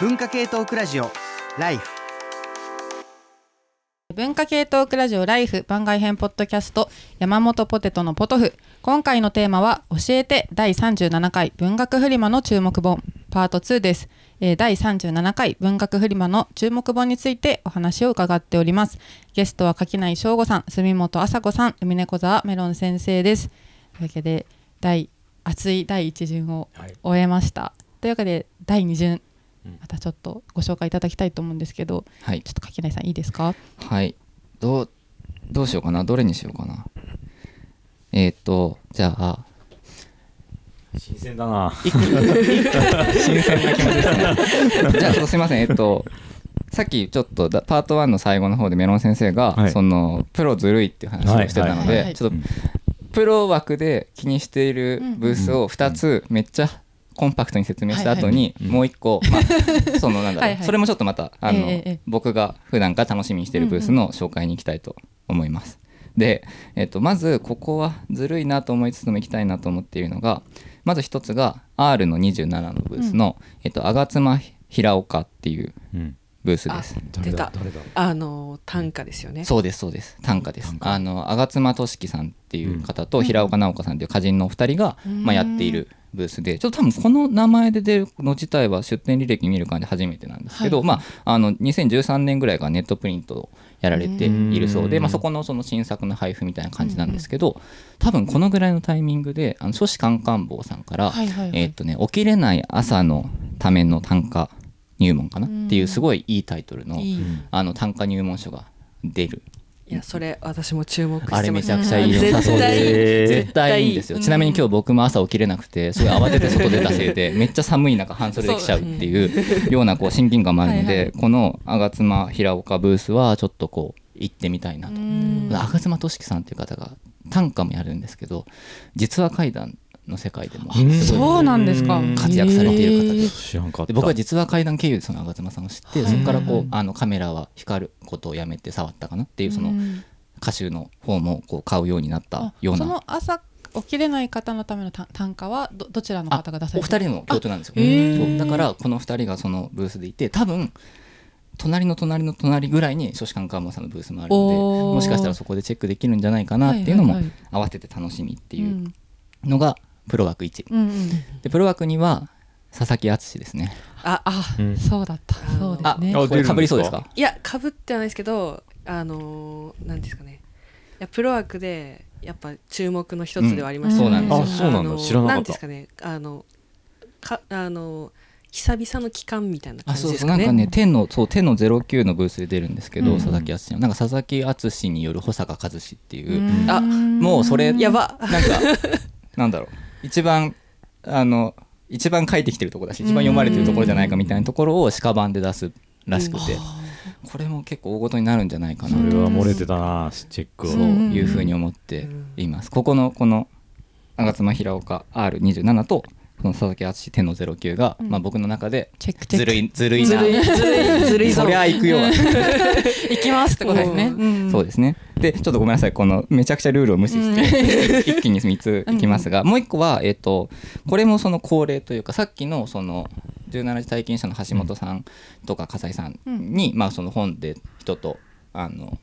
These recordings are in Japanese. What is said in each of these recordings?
文化系トークラジオライフ文化系トークラジオライフ番外編ポッドキャスト山本ポテトのポトフ。今回のテーマは教えて第37回文学フリマの注目本。パート2です、えー第37回文学フリマの注目本についてお話を伺っております。ゲストは柿内翔吾さん住本麻子さん海猫沢メロン先生です。というわけで第熱い第1巡をはい。終えました、というわけで第2巡。うんまたちょっとご紹介いただきたいと思うんですけどはい。ちょっと柿内さんいいですか？はい。どうどうしようかな？どれにしようかな？えー、っとじゃあ。新鮮だな。新鮮な気持ちですね。じゃあちょっとすいません。えっとさっきちょっとだパート1の最後の方でメロン先生が、はい。そのプロずるいっていう話をしてたのはい。はい。はい。でちょっとプロ枠で気にしているブースを2つめっちゃコンパクトに説明した後にもう1個、まあ、そのなんだろう。それもちょっとまたあの、ええええ。僕が普段から楽しみにしているブースの紹介に行きたいと思います。で、えっと、まずここはずるいなと思いつつも行きたいなと思っているのがまず一つが R の27のブースの、えっと、吾妻平岡っていううん。ブースです。誰だ出た。誰だあの短歌ですよね。そうですそうです。短歌です。短歌。あの吾妻俊樹さんっていう方と平岡直子さんっていう歌人のお二人が、まあ、やっているブースでちょっと多分この名前で出るの自体は出展履歴見る感じ初めてなんですけど、はい。まあ、あの2013年ぐらいからネットプリントをやられているそうで、うんまあ、そこのその新作の配布みたいな感じなんですけど多分このぐらいのタイミングであの書ンカン坊さんから、はいはいはい。えーっとね起きれない朝のための短歌入門かな？っていうすごいいいタイトルのいい。あの短歌入門書が出るいやそれ私も注目してます。あれめちゃくちゃいいよ。さそう絶対で絶対いいんですよ、うんちなみに今日僕も朝起きれなくてすごい慌てて外出たせいで めっちゃ寒い中半袖で来ちゃうっていうようなこう親近感もあるのでこの吾妻平岡ブースはちょっとこう行ってみたいなと。うん。吾妻俊樹さんっていう方が短歌もやるんですけど実話怪談の世界でも。そうなんですか。活躍されている方で知らんかったで僕は実話怪談経由でその吾妻さんを知ってはいそこからこはいうあのカメラは光ることをやめて触ったかなっていうそのうん。歌集の方もこう買うようになったような。の朝起きれない方のための短短歌はどどちらのあ方が出されてお二人の共通なんですよ。だからこの二人がそのブースでいて多分隣の隣の隣ぐらいに書士官カーモンさんのブースもあるのでもしかしたらそこでチェックできるんじゃないかなっていうのも合わせて楽しみってういうん。のがプロ枠1うんうん。でプロ枠2は佐々木敦ですね。ああ、うん。そうだった。あのあそうですね。あこれかぶりそうですか？いやかぶってはないですけどあのーなんですかね。いやプロ枠でやっぱ注目の一つではありましたうん。そうなんですよ。あそうなんだ。の知らなかった。なんですかね。あのかあの久々の期間みたいな感あそうじですかね。そうなんかね天のそう天の09のブースで出るんですけど、うん。佐々木敦の。なんか佐々木敦による保坂和志っていう、うん。あもうそれやば。なんかなんだろう一番あの一番書いてきてるところだし一番読まれてるところじゃないかみたいなところを鹿版で出すらしくてこれも結構大ごとになるんじゃないかな。それは漏れてたなチェックを。そういうふうに思っています。ここのこの吾妻平岡 R27 とこの佐々木敦天の09が、まあ、僕の中でずるいずるいな。ずるいずるいずるい。ぞそ りゃ行くよ。行きますってことですね。ううん。そうですね。で、ちょっとごめんなさい、このめちゃくちゃルールを無視して、一気に3ついきますが、もう1個は、えっ、と、これもその恒例というか、さっきのその、17時体験者の橋本さんとか笠井さんに、まあ、その本で人と、あの、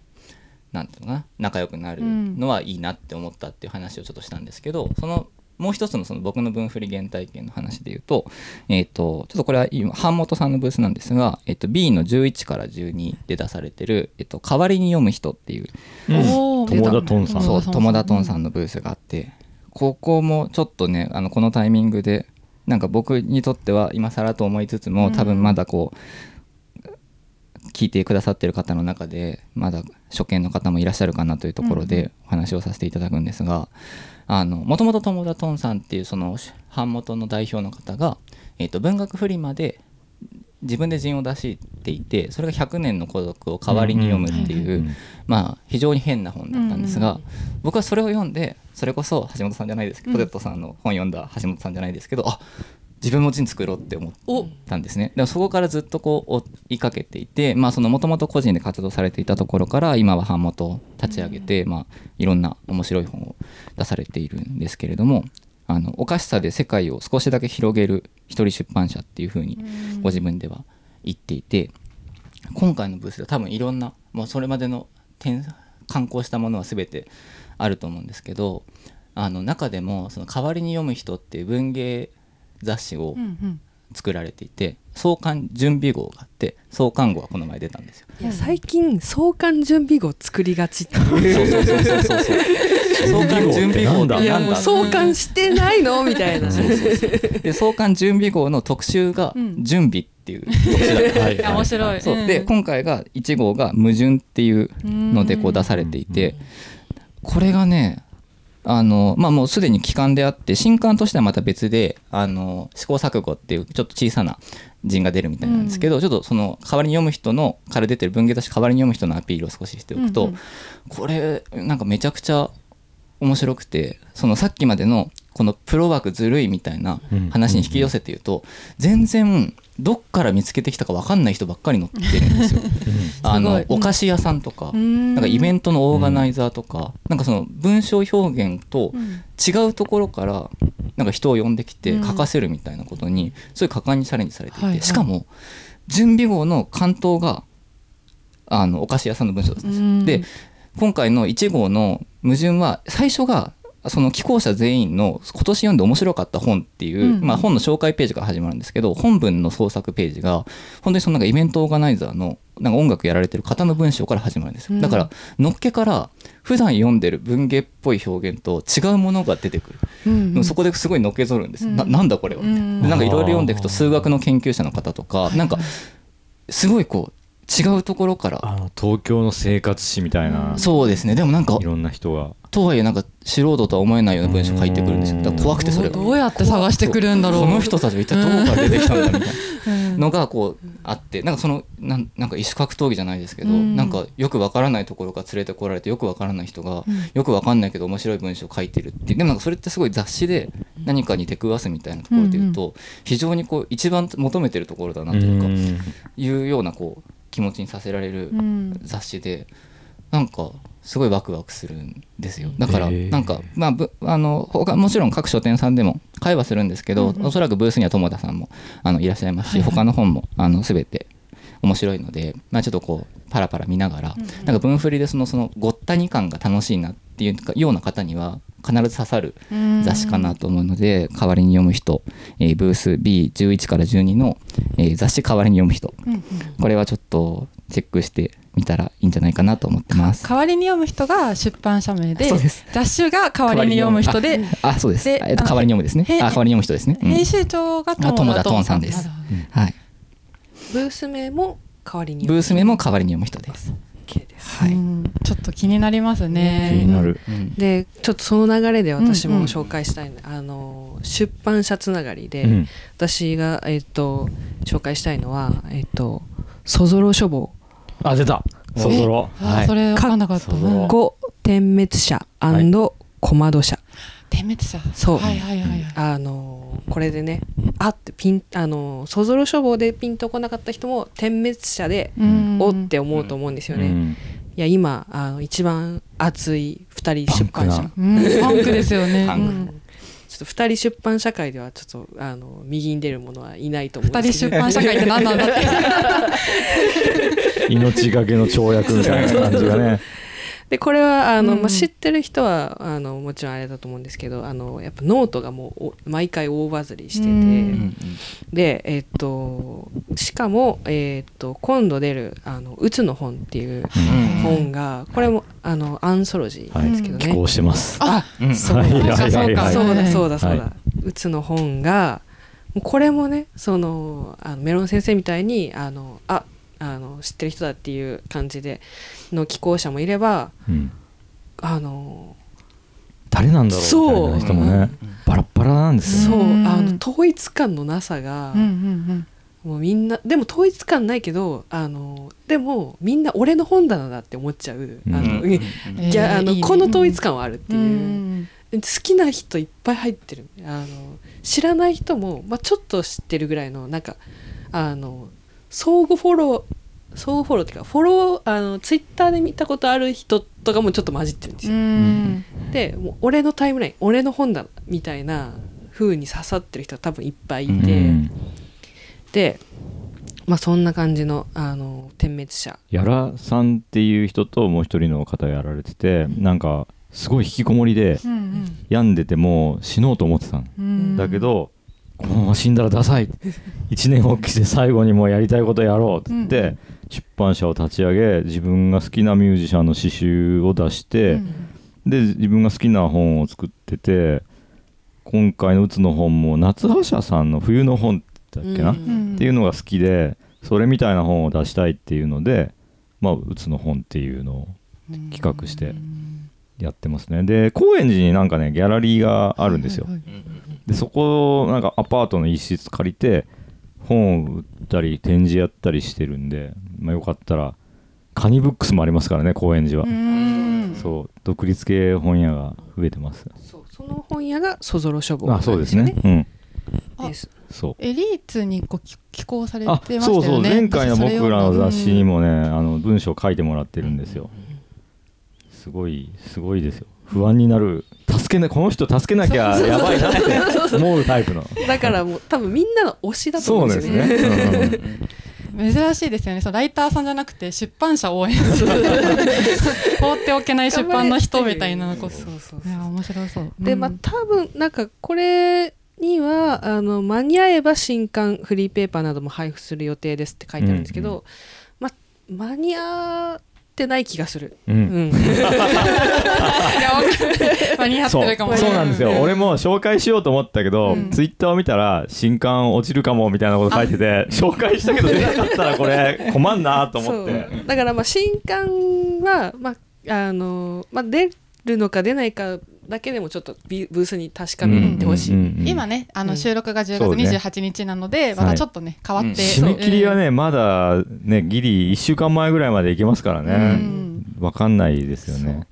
なんていうのかな、仲良くなるのはいいなって思ったっていう話をちょっとしたんですけど、その、もう一つのその僕の分振り原体験の話で言うと、えっ、と、ちょっとこれは今、版元さんのブースなんですが、えっ、と、B の11から12で出されてる、えっ、と、代わりに読む人っていう、友田トンさん。そう友田トンさん。んのブースがあってここもちょっとねあのこのタイミングでなんか僕にとっては今更と思いつつも多分まだこう聞いてくださってる方の中でまだ初見の方もいらっしゃるかなというところでお話をさせていただくんですがもともと友田トンさんっていうその版元の代表の方が、えー、と文学フリマで自分で陣を出していてそれが「100年の孤独」を代わりに読むっていう、非常に変な本だったんですが、うん僕はそれを読んでそれこそ橋本さんじゃないですけど、ポテトさんの本読んだ橋本さんじゃないですけどあ自分も陣作ろうって思ったんですね。でもそこからずっとこう追いかけていてもともと個人で活動されていたところから今は版元を立ち上げて、まあ、いろんな面白い本を出されているんですけれどもあのおかしさで世界を少しだけ広げる一人出版社っていうふうにご自分では言っていて今回のブースでは多分いろんなもうそれまでの点刊行したものは全てあると思うんですけどあの中でもその代わりに読む人っていう文芸雑誌をうんうん。作られていて創刊準備号があって創刊号はこの前出たんですよ。いや最近創刊準備号作りがちっていう。そうそうそうそうそう創刊準備号っていやいやもうなんだ？創刊してないの？みたいな。そうそうそう。で創刊準備号の特集がうん。準備っていう。特集だった面白い。そう。で今回が1号が矛盾っていうのでこう出されていてこれがねあのまあもうすでに期間であって新刊としてはまた別であの試行錯誤っていうちょっと小さな陣が出るみたいなんですけど、ちょっとその代わりに読む人のから出てる文芸雑誌代わりに読む人のアピールを少ししておくと、うんうん。これなんかめちゃくちゃ面白くてそのさっきまでのこのプロ枠ずるいみたいな話に引き寄せて言うと全然どっから見つけてきたか分かんない人ばっかり載ってるんですよ。あのお菓子屋さんとかななんかイベントのオーガナイザーとかなんかその文章表現と違うところからなんか人を呼んできてうん。書かせるみたいなことにそういう果敢にチャレンジされていはいはい。てしかも準備号の関東があのお菓子屋さんの文章だったんですよ。で今回の1号の矛盾は最初がその寄稿者全員の今年読んで面白かった本っていう、うんまあ、本の紹介ページから始まるんですけど本文の創作ページが本当にそのなんかイベントオーガナイザーのなんか音楽やられてる方の文章から始まるんですうん。よだからのっけから普段読んでる文芸っぽい表現と違うものが出てくる、うんうん。そこですごいのけぞるんです。よ、うん。ななんだこれは、うん。でなんかいろいろ読んでいくと数学の研究者の方とかなんかすごいこう違うところから。あの東京の生活史みたいな、そうですね。でもなんかいろんな人が。とはいえなんか素人とは思えないような文章書いてくるんですよ。だから怖くてそれがどうやって探してくるんだろう。この人たちは一体どこから出てきたんだみたいな。うんのがこうあって。なんかそのなんなんか異種格闘技じゃないですけど、うん。なんかよくわからないところから連れてこられてよくわからない人が、うん。よくわかんないけど面白い文章を書いてるっていう。でもなんかそれってすごい雑誌で何かに出くわすみたいなところで言うと、非常にこう一番求めてるところだなというか、うん。いうようなこう気持ちにさせられるうん。雑誌でなんかすごいワクワクするんですよ。だからなんかまあぶあの他もちろん各書店さんでも会話するんですけど、うんうん。おそらくブースには友田さんもあのいらっしゃいますし、はいはい。他の本もあの全て面白いので、まあ、ちょっとこうパラパラ見ながら、うんうん。なんか文振りでそのそのごったに感が楽しいなっていうかような方には必ず刺さる雑誌かなと思うので代わりに読む人、えーブース B11 から12の、えー雑誌代わりに読む人うんうんこれはちょっとチェックしてみたらいいんじゃないかなと思ってます。代わりに読む人が出版社名で雑誌が代わりに読む人であ、そうです。でえっと代わりに読むですね。へあ、代わりに読む人ですね。うん編集長が友友田田トンさんですはい。ブース名も代わりにブース名も代わりに読む人です。はい。うんちょっと気になりますね。気になる、うん。でちょっとその流れで私うんうんも紹介したいの、あの出版社つながりで、うん。私が、えっと紹介したいのは「えっとそぞろ書房。あ出た。そぞろあはい。それ分かんなかったな。五点滅者小窓社」点滅者。そう。はいはいはいはい。あのこれでねあってピンあのそぞろ書房でピンとこなかった人も点滅者でうん。おって思うと思うんですよね、いうんや今あの一番熱い一人出版社。パンクうんパンクですよね。うん。ちょっと一人出版社界ではちょっとあの右に出る者はいないと思うんですけど。人出版社会って何なんだって。命がけの跳躍みたいな感じがねでこれはあの、うん。まあ、知ってる人はあのもちろんあれだと思うんですけどあのやっぱノートがもうお毎回大バズりしてて、でえっとしかも、えっと今度出る「あのうつの本」っていううん。本がこれもあのアンソロジーなんですけどね、寄稿してます。あうん。そうそうだそうだそうだそうだ、はうつの本がこれもねそのあのメロン先生みたいにあのああの知ってる人だっていう感じでの寄稿者もいればうん。あの誰なんだろうそうみたいな人もねバラッバラなんですよそううん。あの統一感のなさが、うんうんもうみんなでも統一感ないけどあのでもみんな俺の本棚だって思っちゃう、うん。あのうん。いやあのえこの統一感はあるってうん。う。いう、ん。好きな人いっぱい入ってる。あの知らない人も、まあ、ちょっと知ってるぐらいのなんかあの相互フォロー相互フォローっていうかフォローあのツイッターで見たことある人とかもちょっと混じってるんですうよ、ん。でもう俺のタイムライン俺の本棚みたいな風に刺さってる人は多分いっぱいいて、うん。でまあそんな感じのあの点滅者。やらさんっていう人ともう一人の方やられててなんかすごい引きこもりでうんうん。病んでてもう死のうと思ってたん。だけどこのまま死んだらダサい。一年発起して最後にもうやりたいことやろうっつって、うん出版社を立ち上げ自分が好きなミュージシャンの詩集を出して、うん。で自分が好きな本を作ってて今回の「うつの本も夏葉社さんの「冬の本」だっけな、うん。うんっていうのが好きでそれみたいな本を出したいっていうので「まあ、うつの本」っていうのを企画してやってますね。で高円寺になんかねギャラリーがあるんですよ、はいはいでそこなんかアパートの一室借りて本を売ったり展示やったりしてるんで、まあ、よかったらカニブックスもありますからね高円寺は、うん。そう独立系本屋が増えてます。そうその本屋がそぞろ書房あそうですね。うん。あです。そう。エリーツにこう寄寄稿されてまあしたよね。そうそう。前回の僕らの雑誌にももね、あの文章書いてもらってるんですよ。すごいすごいですよ。不安になる助けなこの人助けなきゃやばいなって思うタイプの。だからもう多分みんなの推しだと思うんですすよね。ね。うん。珍しいですよね。そうライターさんじゃなくて出版社応援す。る 放っておけない出版の人みたいなこそ。うとそういや面白そう。でまあ多分なんかこれにはあの間に合えば新刊フリーペーパーなども配布する予定ですって書いてあるんですけど、まあ間に合ってない気がする。ううん。そうる。かもしれない。そうなんですよ。俺も紹介しようと思ったけど、うん。ツイッターを見たら新刊落ちるかもみたいなこと書いてて紹介したけど出なかったらこれ困んなと思って。だからまあ新刊は、まああのまあ、出るのか出ないかだけでもちょっとビブースに確かめてほしい。うんうんうん今ねあうんの収録が10そうね。月28日なので、またちょっとね変わって、締め切りはねまだねギリ1週間前ぐらいまでいけますからうねん。わかんないですよね。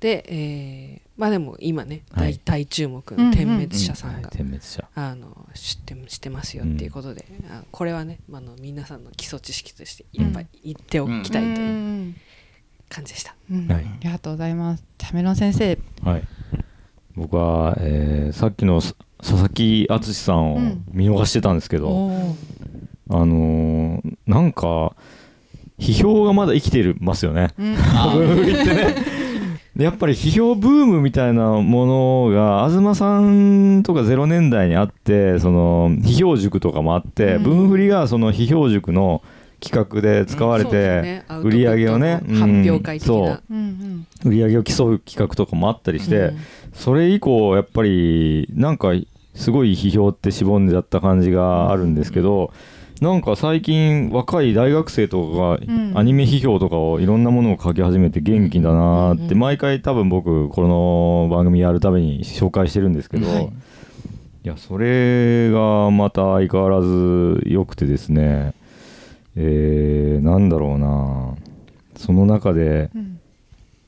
で、えーまあでも今ね、はい。大大注目の点滅者さんが、はい点滅者。あの知ってしてますよっていうことで、あこれはね、まあ、あの皆さんの基礎知識としてやっぱり言っておきたいとう。いうん感じでした。うん。はい。ありがとうございます。チャメロン先生。はい。僕は、えーさっきのさ佐々木敦さんをうん。見逃してたんですけど、おー。あのーなんか批評がまだ生きてるますよね。うん。文振りってね。でやっぱり批評ブームみたいなものが東さんとか0年代にあってその批評塾とかもあって、うん。文振りがその批評塾の企画で使われて売り上げをね、発表会的な。売り上げを競う企画とかもあったりして、うん。それ以降やっぱりなんかすごい批評ってしぼんじゃった感じがあるんですけど、なんか最近若い大学生とかがんアニメ批評とかをいろんなものを書き始めて元気だなーってうん毎回多分僕この番組やるたびに紹介してるんですけど、はい。い、やそれがまた相変わらず良くてですねえー、なんだろうな。その中でうん。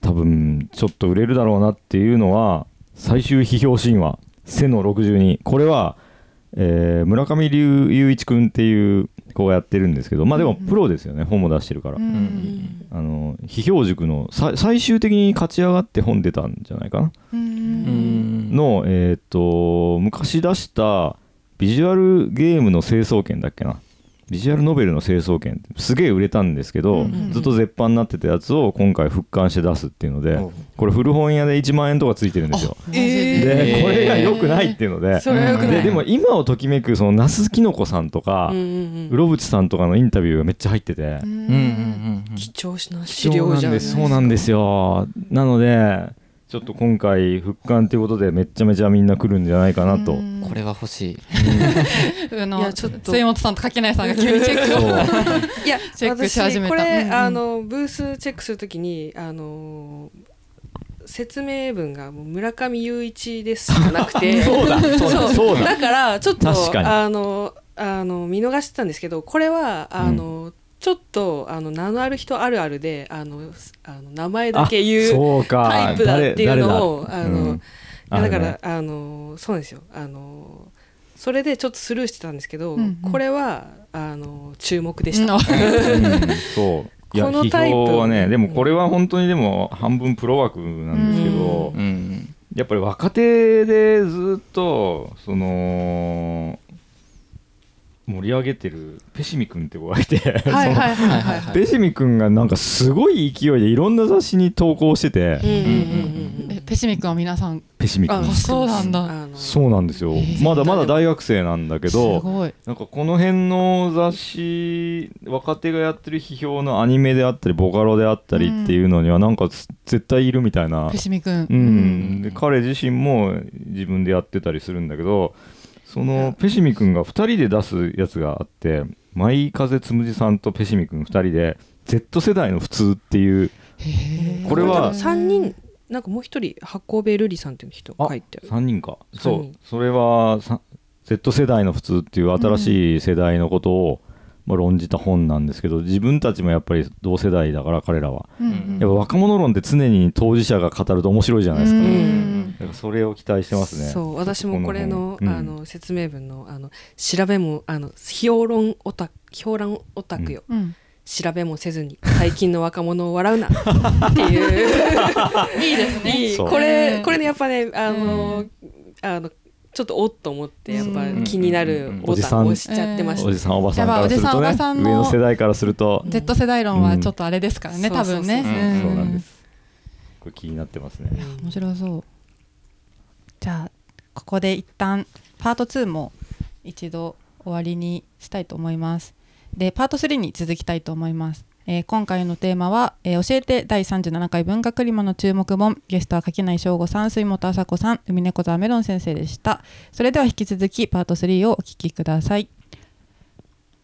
多分ちょっと売れるだろうなっていうのは最終批評神話背の62これは、えー村上龍雄一君っていう子がやってるんですけどまあでもうんプロですよね本も出してるから、うんうんあの批評塾のさ最終的に勝ち上がって本出たんじゃないかな、うんのえっ、と昔出したビジュアルゲームの成層圏だっけなビジュアルノベルの成層圏すげえ売れたんですけど、うんうんずっと絶版になってたやつを今回復刊して出すっていうので、これ古本屋で1万円とかついてるんですよ。でこれが良くないっていうので。それはよくない。ででも今をときめくその那須きのこさんとかうんうんうん。うろぶちさんとかのインタビューがめっちゃ入ってて。うん。うんうんうんうん。貴重な資料じゃん。なんです。そうなんですよ。なのでちょっと今回復刊ということでめっちゃめちゃみんな来るんじゃないかなと。うん。これは欲しい。あのいやちょっと。末本さんと垣内さんが急にチェックを。いやチェックし始めた。私これ、うんうん。あのブースチェックするときにあの説明文がもう村上雄一ですしかなくて。そうだ。そうだ。そう。だ。だからちょっとあのあの見逃してたんですけどこれはあの、ちょっとあの名のある人あるあるであのあの名前だけ言うタイプだっていうのを誰あの、うん。いやだから、ね。あのそうなんですよ。あのそれでちょっとスルーしてたんですけど、うんうん。これはあの注目でした。そう。いやこのタイプ。はねでもこれは本当にでも半分プロ枠なんですけど、うんうん。やっぱり若手でずっとその盛り上げてるペシミ君って子がいてペシミ君がなんかすごい勢いでいろんな雑誌に投稿してて、ペシミ君は皆さん。ペシミ君。あそうなんだ。そうなんですよ、ーまだまだ大学生なんだけすどなんかこの辺の雑誌若手がやってる批評のアニメであったりボカロであったりってい。うのにはなんかつ絶対いるみたいなペ、シミ君うん、で彼自身も自分でやってたりするんだけどそのペシミ君が2人で出すやつがあって舞風つむじさんとペシミ君2人で Z 世代の普通っていうこれは三人なんかもう一人箱部瑠璃さんっていう人が書いてある。3人か。そう。それはさ Z 世代の普通っていう新しい世代のことを、まあ、論じた本なんですけど自分たちもやっぱり同世代だから彼らは、うんうん。やっぱ若者論って常に当事者が語ると面白いじゃないですか、うだんからそれを期待してますね。そう私もこれのうん。あの説明文のあの調べもあの評論オタ評論オタクよ、うん。調べもせずに最近の若者を笑うな。っていう。いいですね。これこれねやっぱねあの、あのちょっとおっと思ってやっぱうん気になるボタンを押しちゃってました、おじさんおばさんからするやっぱおとねじさんおばさんの上の世代からすると、Z 世代論はちょっとあれですからね、うん多分ね。そうなんです。これ気になってますね。面白そう。じゃあここで一旦パート2も一度終わりにしたいと思います。でパート3に続きたいと思います、えー今回のテーマは、えー教えて第37回文学リマの注目本ゲストは柿内翔吾さん水本麻子さん海猫沢メロン先生でした。それでは引き続きパート3をお聞きください。